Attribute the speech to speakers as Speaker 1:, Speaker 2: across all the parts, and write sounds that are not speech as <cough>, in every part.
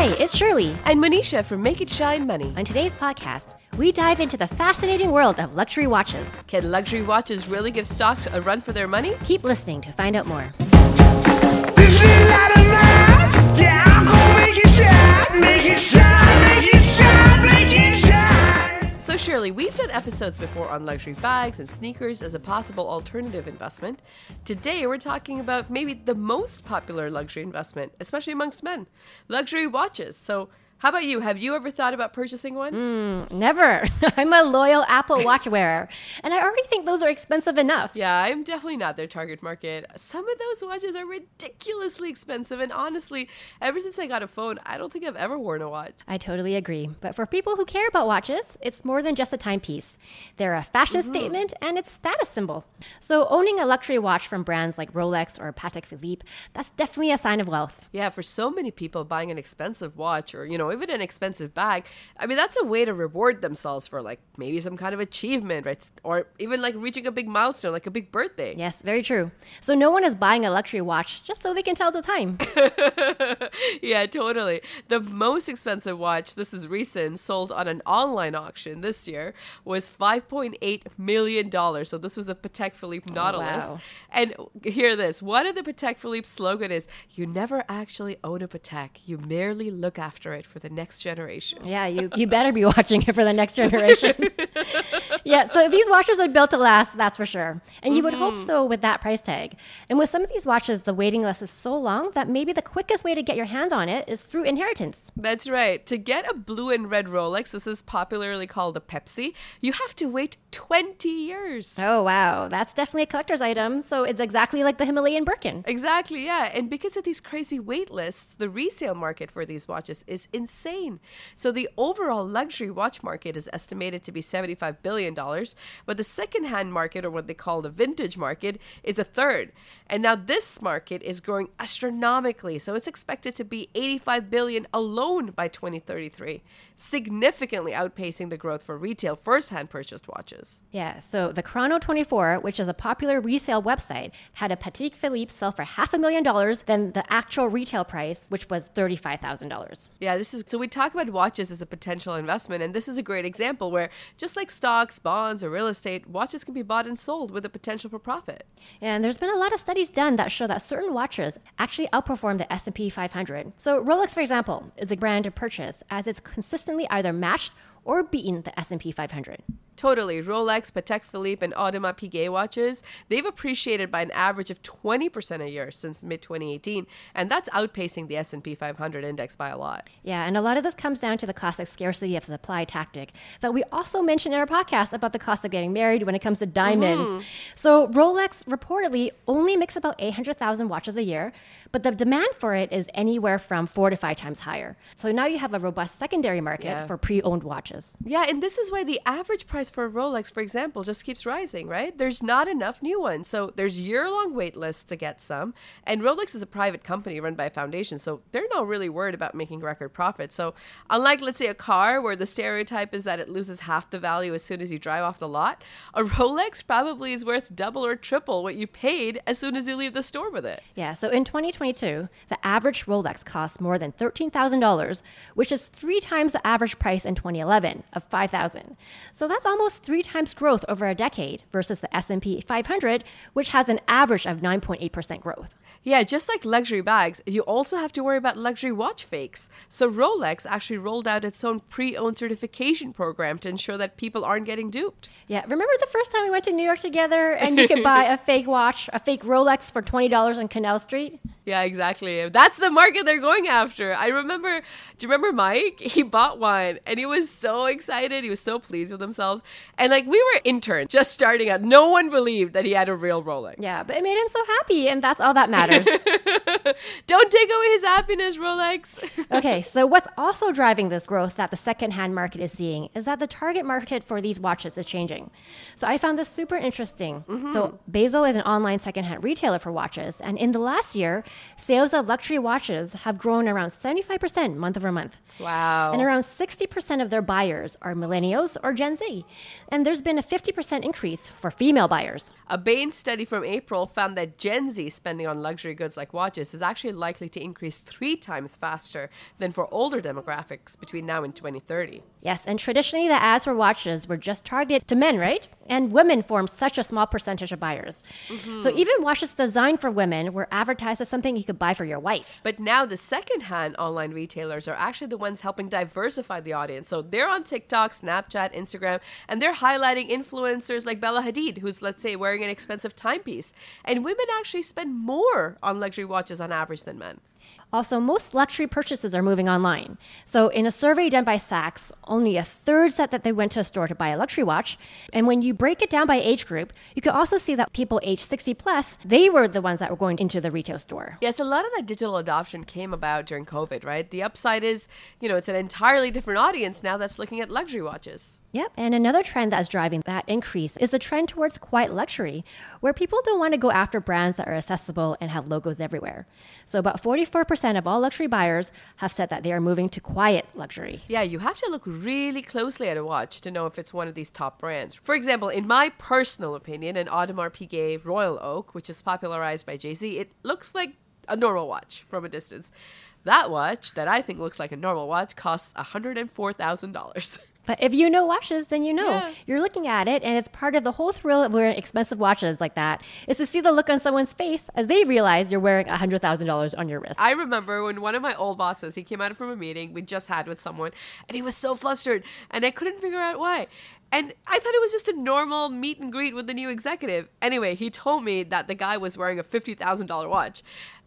Speaker 1: Hi, it's Shirley.
Speaker 2: And Monisha from Make It Shine Money.
Speaker 1: On today's podcast, we dive into the fascinating world of luxury watches.
Speaker 2: Can luxury watches really give stocks a run for their money?
Speaker 1: Keep listening to find out more.
Speaker 3: This little light of mine, yeah, I'm gonna make it shine, make it shine, make it shine, make it shine.
Speaker 2: So, Shirley, we've done episodes before on luxury bags and sneakers as a possible alternative investment. Today, we're talking about maybe the most popular luxury investment, especially amongst men luxury watches. So, how about you? Have you ever thought about purchasing one?
Speaker 1: Mm, never. <laughs> I'm a loyal Apple Watch <laughs> wearer, and I already think those are expensive enough.
Speaker 2: Yeah, I'm definitely not their target market. Some of those watches are ridiculously expensive, and honestly, ever since I got a phone, I don't think I've ever worn a watch.
Speaker 1: I totally agree. But for people who care about watches, it's more than just a timepiece. They're a fashion mm-hmm. statement and it's status symbol. So owning a luxury watch from brands like Rolex or Patek Philippe, that's definitely a sign of wealth.
Speaker 2: Yeah, for so many people, buying an expensive watch or, you know, even an expensive bag, I mean, that's a way to reward themselves for like maybe some kind of achievement, right? Or even like reaching a big milestone, like a big birthday.
Speaker 1: Yes, very true. So no one is buying a luxury watch just so they can tell the time. <laughs>
Speaker 2: yeah, totally. The most expensive watch, this is recent, sold on an online auction this year was $5.8 million. So this was a Patek Philippe oh, Nautilus.
Speaker 1: wow.
Speaker 2: And hear this one of the Patek Philippe slogan is You never actually own a Patek, you merely look after it for the next generation.
Speaker 1: Yeah, you, you better be <laughs> watching it for the next generation. <laughs> yeah, so these watches are built to last, that's for sure. And you would hope mm-hmm. so with that price tag. And with some of these watches, the waiting list is so long that maybe the quickest way to get your hands on it is through inheritance.
Speaker 2: That's right. To get a blue and red Rolex, this is popularly called a Pepsi, you have to wait 20 years.
Speaker 1: Oh, wow. That's definitely a collector's item. So it's exactly like the Himalayan Birkin.
Speaker 2: Exactly, yeah. And because of these crazy wait lists, the resale market for these watches is insane. So the overall luxury watch market is estimated to be $75 billion, but the secondhand market, or what they call the vintage market, is a third. And now this market is growing astronomically, so it's expected to be 85 billion alone by 2033, significantly outpacing the growth for retail first-hand purchased watches.
Speaker 1: Yeah, so the Chrono 24, which is a popular resale website, had a Patek Philippe sell for half a million dollars than the actual retail price, which was $35,000.
Speaker 2: Yeah, this is so we talk about watches as a potential investment, and this is a great example where just like stocks, bonds, or real estate, watches can be bought and sold with a potential for profit.
Speaker 1: And there's been a lot of studies done that show that certain watches actually outperform the S&P 500. So Rolex, for example, is a brand to purchase as it's consistently either matched or beaten the S&P 500.
Speaker 2: Totally. Rolex, Patek Philippe, and Audemars Piguet watches, they've appreciated by an average of 20% a year since mid-2018, and that's outpacing the S&P 500 index by a lot.
Speaker 1: Yeah, and a lot of this comes down to the classic scarcity of supply tactic that we also mentioned in our podcast about the cost of getting married when it comes to diamonds. Mm-hmm. So Rolex reportedly only makes about 800,000 watches a year, but the demand for it is anywhere from four to five times higher. So now you have a robust secondary market
Speaker 2: Yeah.
Speaker 1: for pre-owned watches.
Speaker 2: Yeah, and this is why the average price for a Rolex, for example, just keeps rising, right? There's not enough new ones. So there's year long wait lists to get some. And Rolex is a private company run by a foundation, so they're not really worried about making record profits. So unlike, let's say, a car where the stereotype is that it loses half the value as soon as you drive off the lot, a Rolex probably is worth double or triple what you paid as soon as you leave the store with it.
Speaker 1: Yeah, so in 2022, the average Rolex costs more than $13,000, which is three times the average price in 2011 of 5,000. So that's almost three times growth over a decade versus the S&P 500, which has an average of 9.8% growth.
Speaker 2: Yeah, just like luxury bags, you also have to worry about luxury watch fakes. So Rolex actually rolled out its own pre-owned certification program to ensure that people aren't getting duped.
Speaker 1: Yeah, remember the first time we went to New York together and you could buy <laughs> a fake watch, a fake Rolex for $20 on Canal Street?
Speaker 2: Yeah, exactly. That's the market they're going after. I remember, do you remember Mike? <laughs> He bought one and he was so excited. He was so pleased with himself. And like we were interns just starting out. No one believed that he had a real Rolex.
Speaker 1: Yeah, but it made him so happy, and that's all that matters. <laughs>
Speaker 2: Don't take away his happiness, Rolex. <laughs>
Speaker 1: okay, so what's also driving this growth that the secondhand market is seeing is that the target market for these watches is changing. So I found this super interesting. Mm-hmm. So Bezel is an online secondhand retailer for watches, and in the last year, sales of luxury watches have grown around 75% month over month.
Speaker 2: wow.
Speaker 1: And around 60% of their buyers are millennials or Gen Z. And there's been a 50% increase for female buyers.
Speaker 2: A Bain study from April found that Gen Z spending on luxury luxury goods like watches is actually likely to increase three times faster than for older demographics between now and 2030.
Speaker 1: Yes, and traditionally the ads for watches were just targeted to men, right? And women formed such a small percentage of buyers. So mm-hmm. even watches designed for women were advertised as something you could buy for your wife.
Speaker 2: But now the secondhand online retailers are actually the ones helping diversify the audience. So they're on TikTok, Snapchat, Instagram, and they're highlighting influencers like Bella Hadid, who's, let's say, wearing an expensive timepiece. And women actually spend more on luxury watches on average than men.
Speaker 1: Also, most luxury purchases are moving online. So, in a survey done by Saks, only a third said that they went to a store to buy a luxury watch. And when you break it down by age group, you can also see that people age 60 plus, they were the ones that were going into the retail store.
Speaker 2: Yes, a lot of that digital adoption came about during COVID, right? The upside is, you know, it's an entirely different audience now that's looking at luxury watches.
Speaker 1: Yep, and another trend that's driving that increase is the trend towards quiet luxury, where people don't want to go after brands that are accessible and have logos everywhere. So, about 44% of all luxury buyers have said that they are moving to quiet luxury.
Speaker 2: Yeah, you have to look really closely at a watch to know if it's one of these top brands. For example, in my personal opinion, an Audemars Piguet Royal Oak, which is popularized by Jay Z, it looks like a normal watch from a distance. That watch, that I think looks like a normal watch, costs $104,000. <laughs>
Speaker 1: But if you know watches, then you know.
Speaker 2: Yeah.
Speaker 1: You're looking at it, and it's part of the whole thrill of wearing expensive watches like that is to see the look on someone's face as they realize you're wearing $100,000 on your wrist.
Speaker 2: I remember when one of my old bosses, he came out from a meeting we just had with someone, and he was so flustered, and I couldn't figure out why. And I thought it was just a normal meet and greet with the new executive. Anyway, he told me that the guy was wearing a $50,000 watch.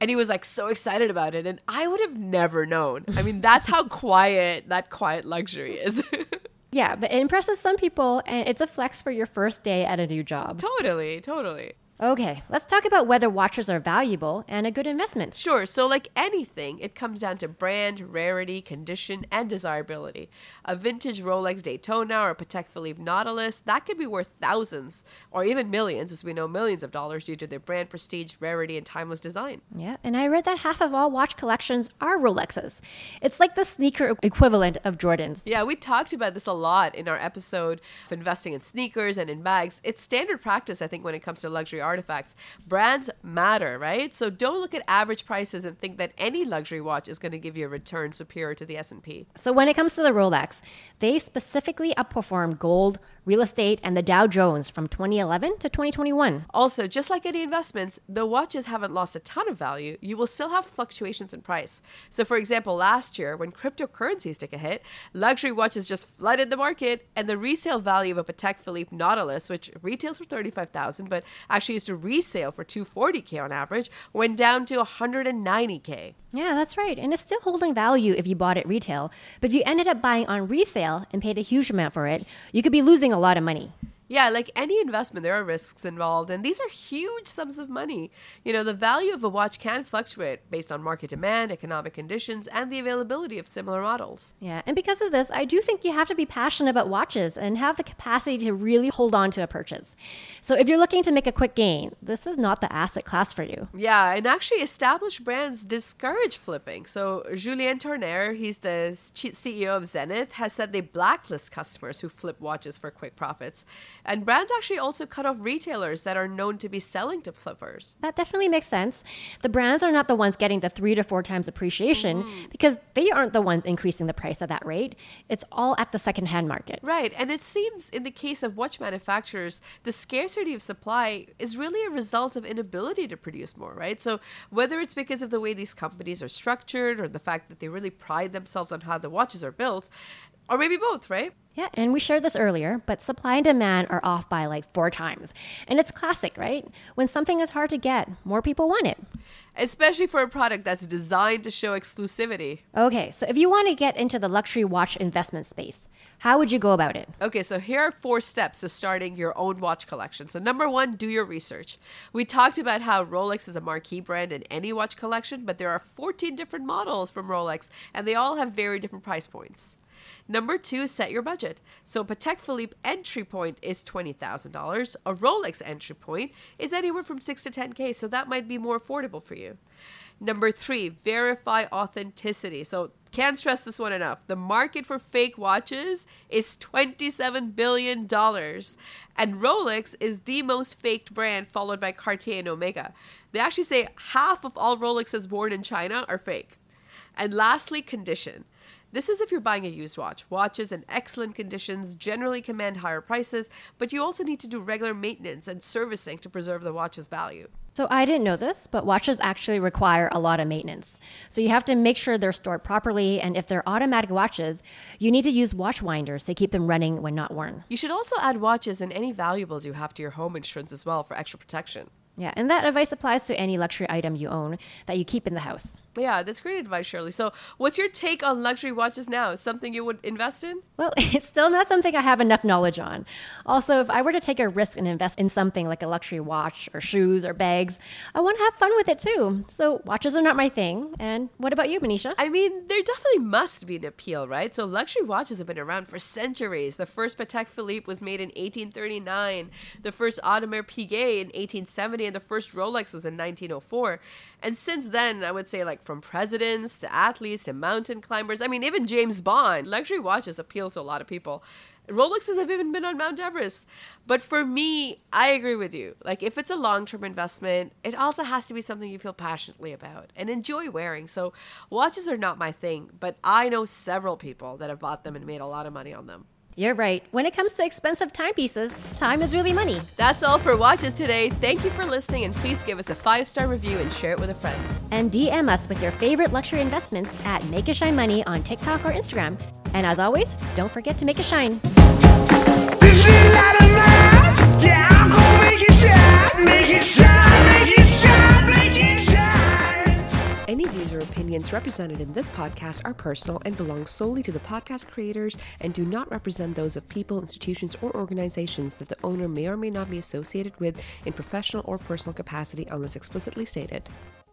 Speaker 2: And he was like so excited about it. And I would have never known. I mean, that's how <laughs> quiet that quiet luxury is. <laughs>
Speaker 1: yeah, but it impresses some people, and it's a flex for your first day at a new job.
Speaker 2: totally, totally.
Speaker 1: Okay, let's talk about whether watches are valuable and a good investment.
Speaker 2: Sure. So, like anything, it comes down to brand, rarity, condition, and desirability. A vintage Rolex Daytona or a Patek Philippe Nautilus, that could be worth thousands or even millions, as we know, millions of dollars due to their brand prestige, rarity, and timeless design.
Speaker 1: Yeah, and I read that half of all watch collections are Rolexes. It's like the sneaker equivalent of Jordans.
Speaker 2: Yeah, we talked about this a lot in our episode of investing in sneakers and in bags. It's standard practice, I think, when it comes to luxury artifacts. Brands matter, right? So don't look at average prices and think that any luxury watch is going to give you a return superior to the S&P.
Speaker 1: So when it comes to the Rolex, they specifically outperformed gold, real estate, and the Dow Jones from 2011 to 2021.
Speaker 2: Also, just like any investments, the watches haven't lost a ton of value, you will still have fluctuations in price. So, for example, last year, when cryptocurrencies took a hit, luxury watches just flooded the market, and the resale value of a Patek Philippe Nautilus, which retails for 35000 but actually used to resale for 240k on average, went down to 190k.
Speaker 1: Yeah, that's right. And it's still holding value if you bought it retail. But if you ended up buying on resale and paid a huge amount for it, you could be losing a lot of money.
Speaker 2: Yeah, like any investment, there are risks involved, and these are huge sums of money. You know, the value of a watch can fluctuate based on market demand, economic conditions, and the availability of similar models.
Speaker 1: Yeah, and because of this, I do think you have to be passionate about watches and have the capacity to really hold on to a purchase. So if you're looking to make a quick gain, this is not the asset class for you.
Speaker 2: Yeah, and actually, established brands discourage flipping. So, Julien Tornare, he's the CEO of Zenith, has said they blacklist customers who flip watches for quick profits. And brands actually also cut off retailers that are known to be selling to flippers.
Speaker 1: That definitely makes sense. The brands are not the ones getting the three to four times appreciation mm-hmm. because they aren't the ones increasing the price at that rate. It's all at the secondhand market.
Speaker 2: Right, and it seems in the case of watch manufacturers, the scarcity of supply is really a result of inability to produce more, right? So whether it's because of the way these companies are structured or the fact that they really pride themselves on how the watches are built, or maybe both, right?
Speaker 1: Yeah, and we shared this earlier, but supply and demand are off by like four times. And it's classic, right? When something is hard to get, more people want it.
Speaker 2: Especially for a product that's designed to show exclusivity.
Speaker 1: Okay, so if you want to get into the luxury watch investment space, how would you go about it?
Speaker 2: Okay, so here are four steps to starting your own watch collection. So, number one, do your research. We talked about how Rolex is a marquee brand in any watch collection, but there are 14 different models from Rolex, and they all have very different price points. Number two, set your budget. So, Patek Philippe entry point is $20,000. A Rolex entry point is anywhere from 6 to 10K, so that might be more affordable for you. Number three, verify authenticity. So Can't stress this one enough. The market for fake watches is $27 billion. And Rolex is the most faked brand, followed by Cartier and Omega. They actually say half of all Rolexes born in China are fake. And lastly, condition. This is if you're buying a used watch. Watches in excellent conditions generally command higher prices, but you also need to do regular maintenance and servicing to preserve the watch's value.
Speaker 1: So I didn't know this, but watches actually require a lot of maintenance. So you have to make sure they're stored properly, and if they're automatic watches, you need to use watch winders to keep them running when not worn.
Speaker 2: You should also add watches and any valuables you have to your home insurance as well for extra protection.
Speaker 1: Yeah, and that advice applies to any luxury item you own that you keep in the house.
Speaker 2: Yeah, that's great advice, Shirley. So, what's your take on luxury watches now? Something you would invest in?
Speaker 1: Well, <laughs> it's still not something I have enough knowledge on. Also, if I were to take a risk and invest in something like a luxury watch or shoes or bags, I want to have fun with it too. So, watches are not my thing. And what about you, Monisha?
Speaker 2: I mean, there definitely must be an appeal, right? So, luxury watches have been around for centuries. The first Patek Philippe was made in 1839, the first Audemars Piguet in 1870, and the first Rolex was in 1904. And since then, I would say, like, from presidents to athletes to mountain climbers, I mean, even James Bond, luxury watches appeal to a lot of people. Rolexes have even been on Mount Everest. But for me, I agree with you. Like, if it's a long term investment, it also has to be something you feel passionately about and enjoy wearing. So, watches are not my thing, but I know several people that have bought them and made a lot of money on them.
Speaker 1: You're right. When it comes to expensive timepieces, time is really money.
Speaker 2: That's all for watches today. Thank you for listening, and please give us a five star review and share it with a friend.
Speaker 1: And DM us with your favorite luxury investments at Make It Shine Money on TikTok or Instagram. And as always, don't forget to make
Speaker 3: a shine.
Speaker 2: Any views or opinions represented in this podcast are personal and belong solely to the podcast creators and do not represent those of people, institutions, or organizations that the owner may or may not be associated with in professional or personal capacity unless explicitly stated.